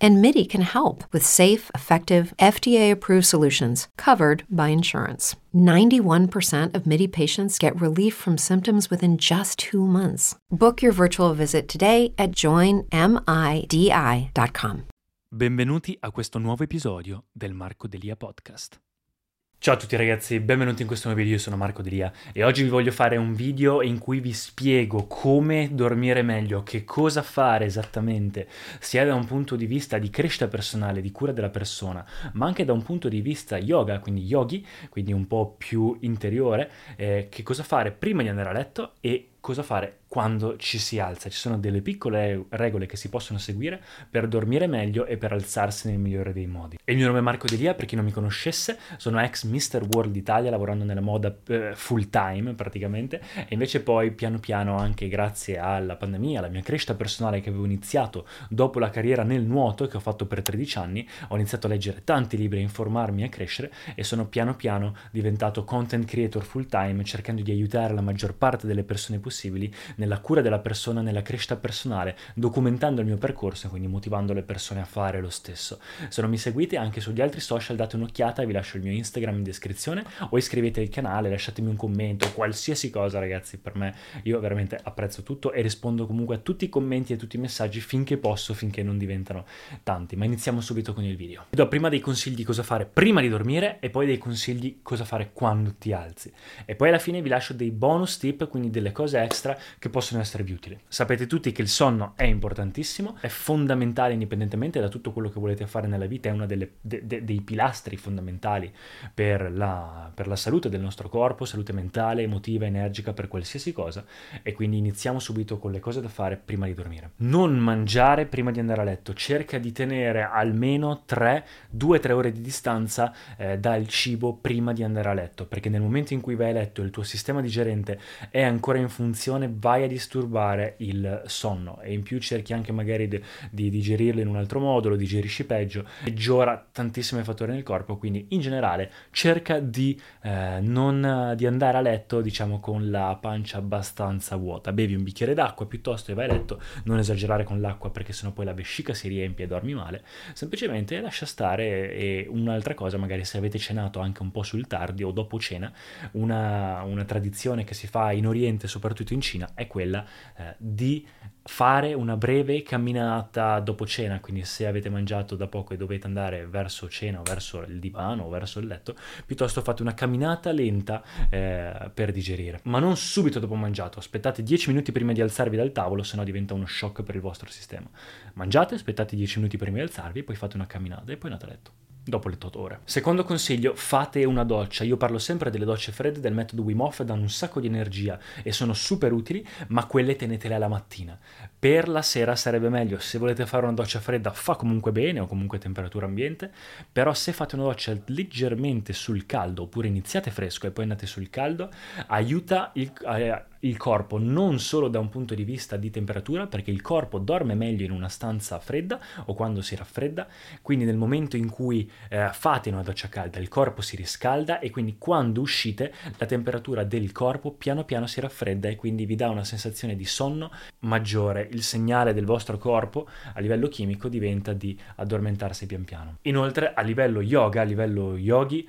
And MIDI can help with safe, effective, FDA approved solutions covered by insurance. 91% of MIDI patients get relief from symptoms within just two months. Book your virtual visit today at joinmidi.com. Benvenuti a questo nuovo episodio del Marco Delia Podcast. Ciao a tutti ragazzi, benvenuti in questo nuovo video, io sono Marco Delia e oggi vi voglio fare un video in cui vi spiego come dormire meglio, che cosa fare esattamente, sia da un punto di vista di crescita personale, di cura della persona, ma anche da un punto di vista yoga, quindi yogi, quindi un po' più interiore, eh, che cosa fare prima di andare a letto e cosa fare quando ci si alza. Ci sono delle piccole regole che si possono seguire per dormire meglio e per alzarsi nel migliore dei modi. il mio nome è Marco Delia, per chi non mi conoscesse, sono ex Mr. World Italia, lavorando nella moda eh, full time praticamente, e invece poi piano piano, anche grazie alla pandemia, alla mia crescita personale che avevo iniziato dopo la carriera nel nuoto che ho fatto per 13 anni, ho iniziato a leggere tanti libri, a informarmi, a crescere e sono piano piano diventato content creator full time, cercando di aiutare la maggior parte delle persone possibili possibili nella cura della persona, nella crescita personale, documentando il mio percorso e quindi motivando le persone a fare lo stesso. Se non mi seguite anche sugli altri social date un'occhiata, vi lascio il mio Instagram in descrizione o iscrivetevi al canale, lasciatemi un commento, qualsiasi cosa ragazzi, per me io veramente apprezzo tutto e rispondo comunque a tutti i commenti e tutti i messaggi finché posso, finché non diventano tanti. Ma iniziamo subito con il video. Vi do prima dei consigli di cosa fare prima di dormire e poi dei consigli cosa fare quando ti alzi. E poi alla fine vi lascio dei bonus tip, quindi delle cose extra che possono esservi utili. Sapete tutti che il sonno è importantissimo, è fondamentale indipendentemente da tutto quello che volete fare nella vita, è uno de, de, dei pilastri fondamentali per la, per la salute del nostro corpo, salute mentale, emotiva, energica, per qualsiasi cosa. E quindi iniziamo subito con le cose da fare prima di dormire. Non mangiare prima di andare a letto, cerca di tenere almeno 3, 2-3 ore di distanza eh, dal cibo prima di andare a letto, perché nel momento in cui vai a letto il tuo sistema digerente è ancora in funzione funzione vai a disturbare il sonno e in più cerchi anche magari di, di digerirlo in un altro modo, lo digerisci peggio, peggiora tantissimi fattori nel corpo, quindi in generale cerca di, eh, non, di andare a letto diciamo con la pancia abbastanza vuota, bevi un bicchiere d'acqua piuttosto e vai a letto, non esagerare con l'acqua perché sennò poi la vescica si riempie e dormi male, semplicemente lascia stare e un'altra cosa magari se avete cenato anche un po' sul tardi o dopo cena, una, una tradizione che si fa in Oriente soprattutto soprattutto in Cina, è quella eh, di fare una breve camminata dopo cena, quindi se avete mangiato da poco e dovete andare verso cena o verso il divano o verso il letto, piuttosto fate una camminata lenta eh, per digerire, ma non subito dopo mangiato, aspettate 10 minuti prima di alzarvi dal tavolo, se no diventa uno shock per il vostro sistema. Mangiate, aspettate 10 minuti prima di alzarvi, poi fate una camminata e poi andate a letto dopo le 8 ore. Secondo consiglio, fate una doccia. Io parlo sempre delle docce fredde del metodo Wim Hof, danno un sacco di energia e sono super utili, ma quelle tenetele alla mattina. Per la sera sarebbe meglio, se volete fare una doccia fredda fa comunque bene o comunque temperatura ambiente, però se fate una doccia leggermente sul caldo oppure iniziate fresco e poi andate sul caldo, aiuta il, eh, il corpo non solo da un punto di vista di temperatura, perché il corpo dorme meglio in una stanza fredda o quando si raffredda, quindi nel momento in cui eh, fate una doccia calda il corpo si riscalda e quindi quando uscite la temperatura del corpo piano piano si raffredda e quindi vi dà una sensazione di sonno maggiore, il segnale del vostro corpo a livello chimico diventa di addormentarsi pian piano. Inoltre a livello yoga, a livello yogi,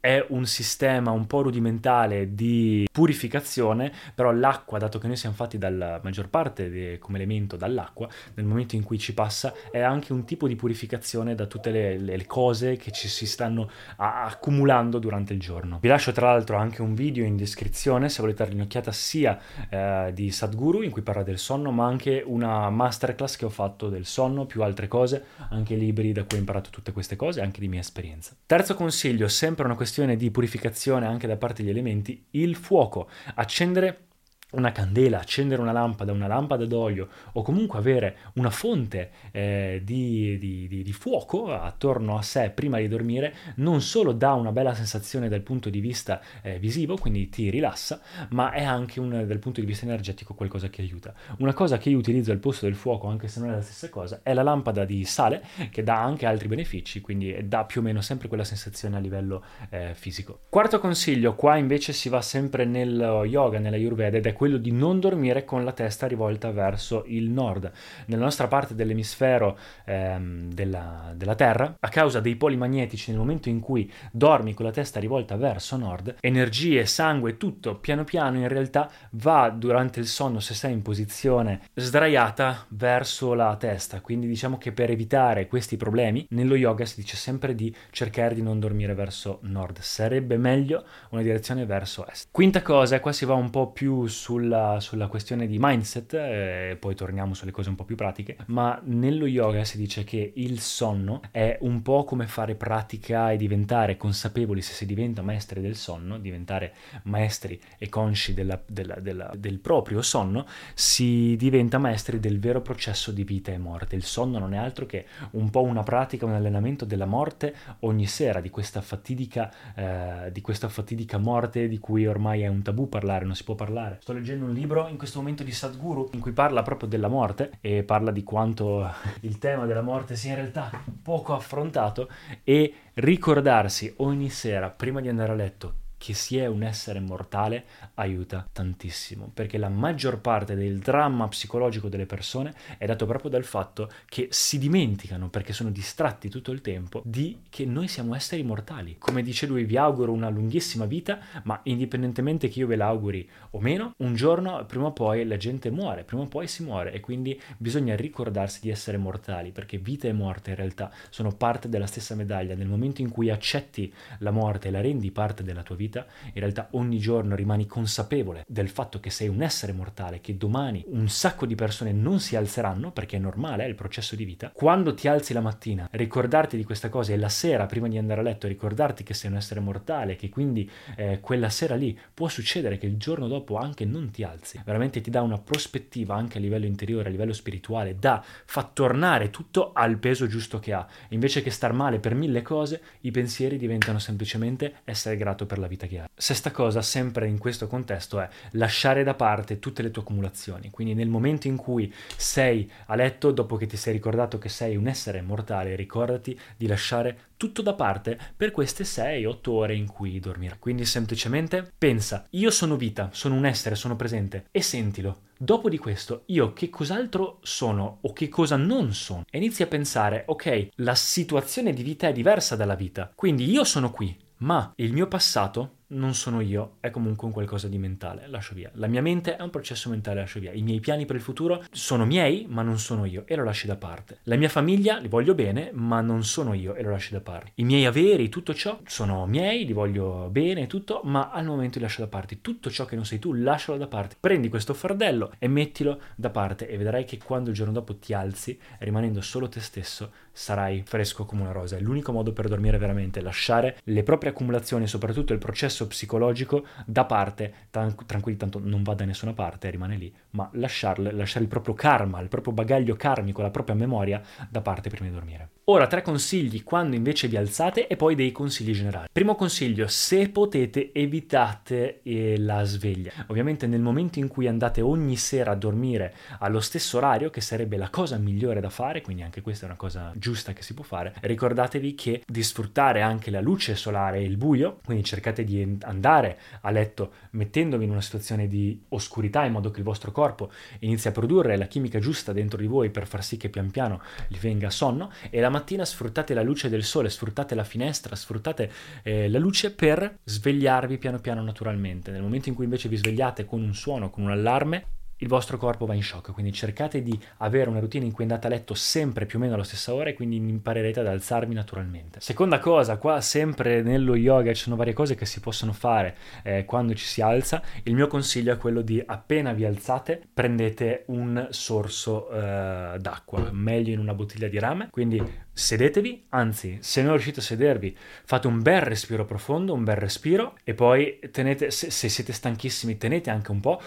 è un sistema un po' rudimentale di purificazione, però l'acqua, dato che noi siamo fatti dalla maggior parte di, come elemento dall'acqua, nel momento in cui ci passa, è anche un tipo di purificazione da tutte le, le cose che ci si stanno a, accumulando durante il giorno. Vi lascio tra l'altro anche un video in descrizione se volete dare un'occhiata sia eh, di Sadhguru in cui parla del sonno, ma anche una masterclass che ho fatto del sonno, più altre cose, anche libri da cui ho imparato tutte queste cose, anche di mia esperienza. Terzo consiglio, sempre una questione questione di purificazione anche da parte degli elementi, il fuoco. Accendere una candela, accendere una lampada, una lampada d'olio o comunque avere una fonte eh, di, di, di, di, fuoco attorno a sé prima di dormire non solo dà una bella sensazione dal punto di vista eh, visivo, quindi ti rilassa, ma è anche un, dal punto di vista energetico qualcosa che aiuta. Una cosa che io utilizzo al posto del fuoco, anche se non è la stessa cosa, è la lampada di sale che dà anche altri benefici, quindi dà più o meno sempre quella sensazione a livello eh, fisico. Quarto consiglio, qua invece si va sempre nello yoga, nella Ayurveda ed è quello di non dormire con la testa rivolta verso il nord. Nella nostra parte dell'emisfero ehm, della, della, Terra, a causa dei poli magnetici, nel momento in cui dormi con la testa rivolta verso nord, energie, sangue, tutto piano piano in realtà va durante il sonno, se sei in posizione sdraiata, verso la testa. Quindi diciamo che per evitare questi problemi, nello yoga si dice sempre di cercare di non dormire verso nord. Sarebbe meglio una direzione verso est. Quinta cosa, qua si va un po' più sulla sulla, questione di mindset, eh, poi torniamo sulle cose un po' più pratiche, ma nello yoga si dice che il sonno è un po' come fare pratica e diventare consapevoli se si diventa maestri del sonno, diventare maestri e consci della, della, della, del proprio sonno, si diventa maestri del vero processo di vita e morte. Il sonno non è altro che un po' una pratica, un allenamento della morte ogni sera, di questa fatidica, eh, di questa fatidica morte di cui ormai è un tabù parlare, non si può parlare. Sto leggendo un libro in questo momento di Sadhguru in cui parla proprio della morte e parla di quanto il tema della morte sia in realtà poco affrontato e ricordarsi ogni sera prima di andare a letto che si è un essere mortale aiuta tantissimo, perché la maggior parte del dramma psicologico delle persone è dato proprio dal fatto che si dimenticano, perché sono distratti tutto il tempo, di che noi siamo esseri mortali. Come dice lui, vi auguro una lunghissima vita, ma indipendentemente che io ve l'auguri o meno, un giorno prima o poi la gente muore, prima o poi si muore e quindi bisogna ricordarsi di essere mortali, perché vita e morte in realtà sono parte della stessa medaglia. Nel momento in cui accetti la morte e la rendi parte della tua vita, vita, in realtà ogni giorno rimani consapevole del fatto che sei un essere mortale, che domani un sacco di persone non si alzeranno, perché è normale, è il processo di vita. Quando ti alzi la mattina, ricordarti di questa cosa e la sera, prima di andare a letto, ricordarti che sei un essere mortale, che quindi eh, quella sera lì può succedere che il giorno dopo anche non ti alzi. Veramente ti dà una prospettiva anche a livello interiore, a livello spirituale, da fa tornare tutto al peso giusto che ha. Invece che star male per mille cose, i pensieri diventano semplicemente essere grato per la vita che ha. Sesta cosa, sempre in questo contesto, è lasciare da parte tutte le tue accumulazioni. Quindi nel momento in cui sei a letto, dopo che ti sei ricordato che sei un essere mortale, ricordati di lasciare tutto da parte per queste 6-8 ore in cui dormirai. Quindi semplicemente pensa, io sono vita, sono un essere, sono presente e sentilo. Dopo di questo, io che cos'altro sono o che cosa non sono? E inizi a pensare, ok, la situazione di vita è diversa dalla vita, quindi io sono qui, ma il mio passato non sono io, è comunque un qualcosa di mentale, lascio via. La mia mente è un processo mentale, lascio via. I miei piani per il futuro sono miei, ma non sono io e lo lasci da parte. La mia famiglia li voglio bene, ma non sono io e lo lasci da parte. I miei averi, tutto ciò, sono miei, li voglio bene tutto, ma al momento li lascio da parte. Tutto ciò che non sei tu, lascialo da parte. Prendi questo fardello e mettilo da parte e vedrai che quando il giorno dopo ti alzi, rimanendo solo te stesso, sarai fresco come una rosa. È l'unico modo per dormire veramente, lasciare le proprie accumulazioni, soprattutto il processo psicologico, da parte, tran- tranquilli, tanto non va da nessuna parte, rimane lì, ma lasciarle, lasciare il proprio karma, il proprio bagaglio karmico, la propria memoria da parte prima di dormire. Ora tre consigli quando invece vi alzate e poi dei consigli generali. Primo consiglio, se potete evitate eh, la sveglia. Ovviamente nel momento in cui andate ogni sera a dormire allo stesso orario, che sarebbe la cosa migliore da fare, quindi anche questa è una cosa giusta che si può fare, ricordatevi che di sfruttare anche la luce solare e il buio, quindi cercate di andare a letto mettendovi in una situazione di oscurità in modo che il vostro corpo inizi a produrre la chimica giusta dentro di voi per far sì che pian piano gli venga sonno e la mattina sfruttate la luce del sole, sfruttate la finestra, sfruttate eh, la luce per svegliarvi piano piano naturalmente. Nel momento in cui invece vi svegliate con un suono, con un allarme, il vostro corpo va in shock, quindi cercate di avere una routine in cui andate a letto sempre più o meno alla stessa ora e quindi imparerete ad alzarvi naturalmente. Seconda cosa, qua sempre nello yoga ci sono varie cose che si possono fare eh, quando ci si alza, il mio consiglio è quello di appena vi alzate prendete un sorso eh, d'acqua, meglio in una bottiglia di rame, quindi sedetevi, anzi se non riuscite a sedervi fate un bel respiro profondo, un bel respiro e poi tenete, se, se siete stanchissimi tenete anche un po'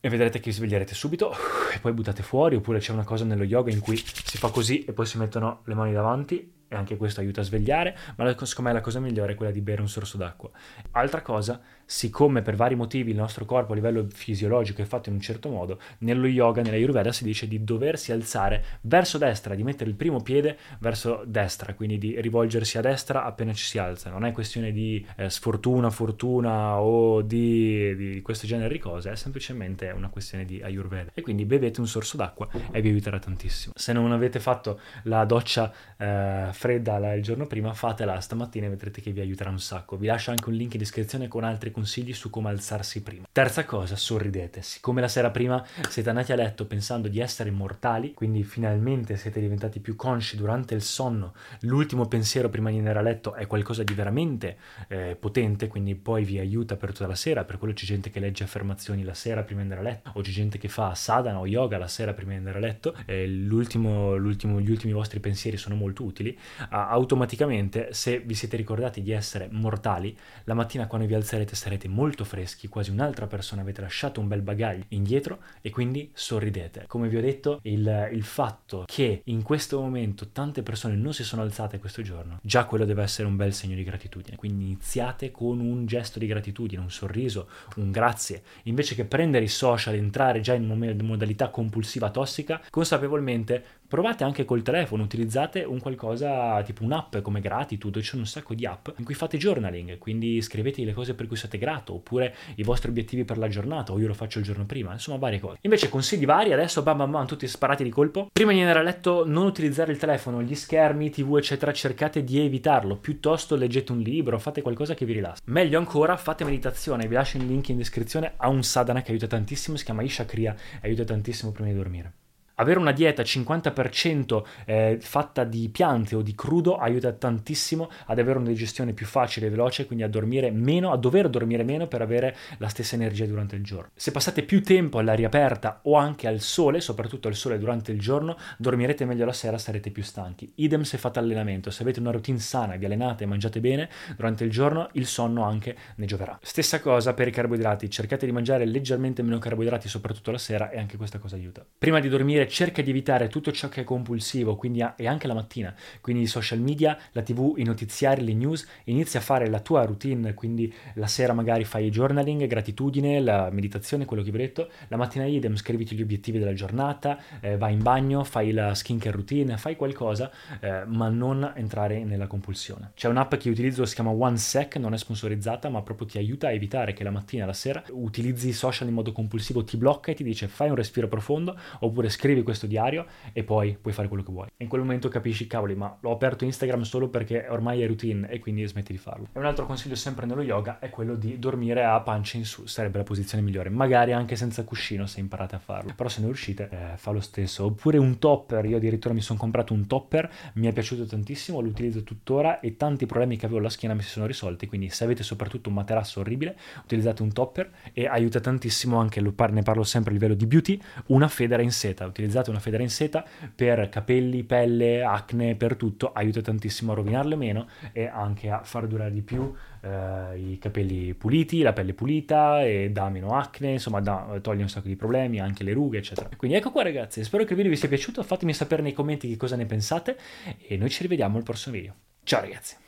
e vedrete che vi sveglierete subito e poi buttate fuori, oppure c'è una cosa nello yoga in cui si fa così e poi si mettono le mani davanti e anche questo aiuta a svegliare, ma secondo me la cosa migliore è quella di bere un sorso d'acqua. Altra cosa, siccome per vari motivi il nostro corpo a livello fisiologico è fatto in un certo modo, nello yoga, nella Ayurveda si dice di doversi alzare verso destra, di mettere il primo piede verso destra, quindi di rivolgersi a destra appena ci si alza. Non è questione di eh, sfortuna, fortuna o di, di questo genere di cose, è semplicemente una questione di Ayurveda. E quindi bevete un sorso d'acqua e vi aiuterà tantissimo. Se non avete fatto la doccia eh, fredda il giorno prima, fatela stamattina e vedrete che vi aiuterà un sacco. Vi lascio anche un link in descrizione con altri consigli su come alzarsi prima. Terza cosa, sorridete. Siccome la sera prima siete andati a letto pensando di essere immortali, quindi finalmente siete diventati più consci durante il sonno, l'ultimo pensiero prima di andare a letto è qualcosa di veramente eh, potente, quindi poi vi aiuta per tutta la sera, per quello c'è gente che legge affermazioni la sera prima di andare a letto, o c'è gente che fa sadhana o yoga la sera prima di andare a letto, eh, l'ultimo, l'ultimo, gli ultimi vostri pensieri sono molto utili, automaticamente se vi siete ricordati di essere mortali, la mattina quando vi alzerete sarete molto freschi, quasi un'altra persona, avete lasciato un bel bagaglio indietro e quindi sorridete. Come vi ho detto, il, il fatto che in questo momento tante persone non si sono alzate questo giorno, già quello deve essere un bel segno di gratitudine. Quindi iniziate con un gesto di gratitudine, un sorriso, un grazie, invece che prendere i social, entrare già in modalità compulsiva tossica, consapevolmente provate anche col telefono, utilizzate un qualcosa tipo un'app come Gratitude, c'è un sacco di app in cui fate journaling, quindi scrivete le cose per cui siete grato, oppure i vostri obiettivi per la giornata, o io lo faccio il giorno prima, insomma varie cose. Invece consigli vari, adesso bam bam bam, tutti sparati di colpo. Prima di andare a letto non utilizzare il telefono, gli schermi, tv eccetera, cercate di evitarlo, piuttosto leggete un libro, fate qualcosa che vi rilassa. Meglio ancora, fate meditazione, vi lascio il link in descrizione a un sadhana che aiuta tantissimo, si chiama Isha Kriya, aiuta tantissimo prima di dormire. Avere una dieta 50% eh, fatta di piante o di crudo aiuta tantissimo ad avere una digestione più facile e veloce, quindi a dormire meno, a dover dormire meno per avere la stessa energia durante il giorno. Se passate più tempo all'aria aperta o anche al sole, soprattutto al sole durante il giorno, dormirete meglio la sera, sarete più stanchi. Idem se fate allenamento, se avete una routine sana, vi allenate e mangiate bene durante il giorno, il sonno anche ne gioverà. Stessa cosa per i carboidrati, cercate di mangiare leggermente meno carboidrati, soprattutto la sera, e anche questa cosa aiuta. Prima di dormire cerca di evitare tutto ciò che è compulsivo, quindi e anche la mattina, quindi i social media, la tv, i notiziari, le news, inizia a fare la tua routine, quindi la sera magari fai il journaling, gratitudine, la meditazione, quello che vi ho detto, la mattina idem, scriviti gli obiettivi della giornata, eh, vai in bagno, fai la skincare routine, fai qualcosa, eh, ma non entrare nella compulsione. C'è un'app che utilizzo, si chiama OneSec, non è sponsorizzata, ma proprio ti aiuta a evitare che la mattina e la sera utilizzi i social in modo compulsivo, ti blocca e ti dice fai un respiro profondo, oppure scrivi questo diario e poi puoi fare quello che vuoi. In quel momento capisci, cavoli, ma l'ho aperto Instagram solo perché ormai è routine e quindi smetti di farlo. E un altro consiglio sempre nello yoga è quello di dormire a pancia in su, sarebbe la posizione migliore, magari anche senza cuscino se imparate a farlo. Però se non riuscite, eh, fa lo stesso. Oppure un topper, io addirittura mi sono comprato un topper, mi è piaciuto tantissimo, lo utilizzo tuttora e tanti problemi che avevo alla schiena mi si sono risolti, quindi se avete soprattutto un materasso orribile, utilizzate un topper e aiuta tantissimo anche, ne parlo sempre a livello di beauty, una federa in seta, utilizzate una federa in seta per capelli, pelle, acne, per tutto, aiuta tantissimo a rovinarle meno e anche a far durare di più eh, i capelli puliti, la pelle pulita e dà meno acne, insomma da, toglie un sacco di problemi, anche le rughe, eccetera. Quindi ecco qua ragazzi, spero che il video vi sia piaciuto, fatemi sapere nei commenti che cosa ne pensate e noi ci rivediamo al prossimo video. Ciao ragazzi!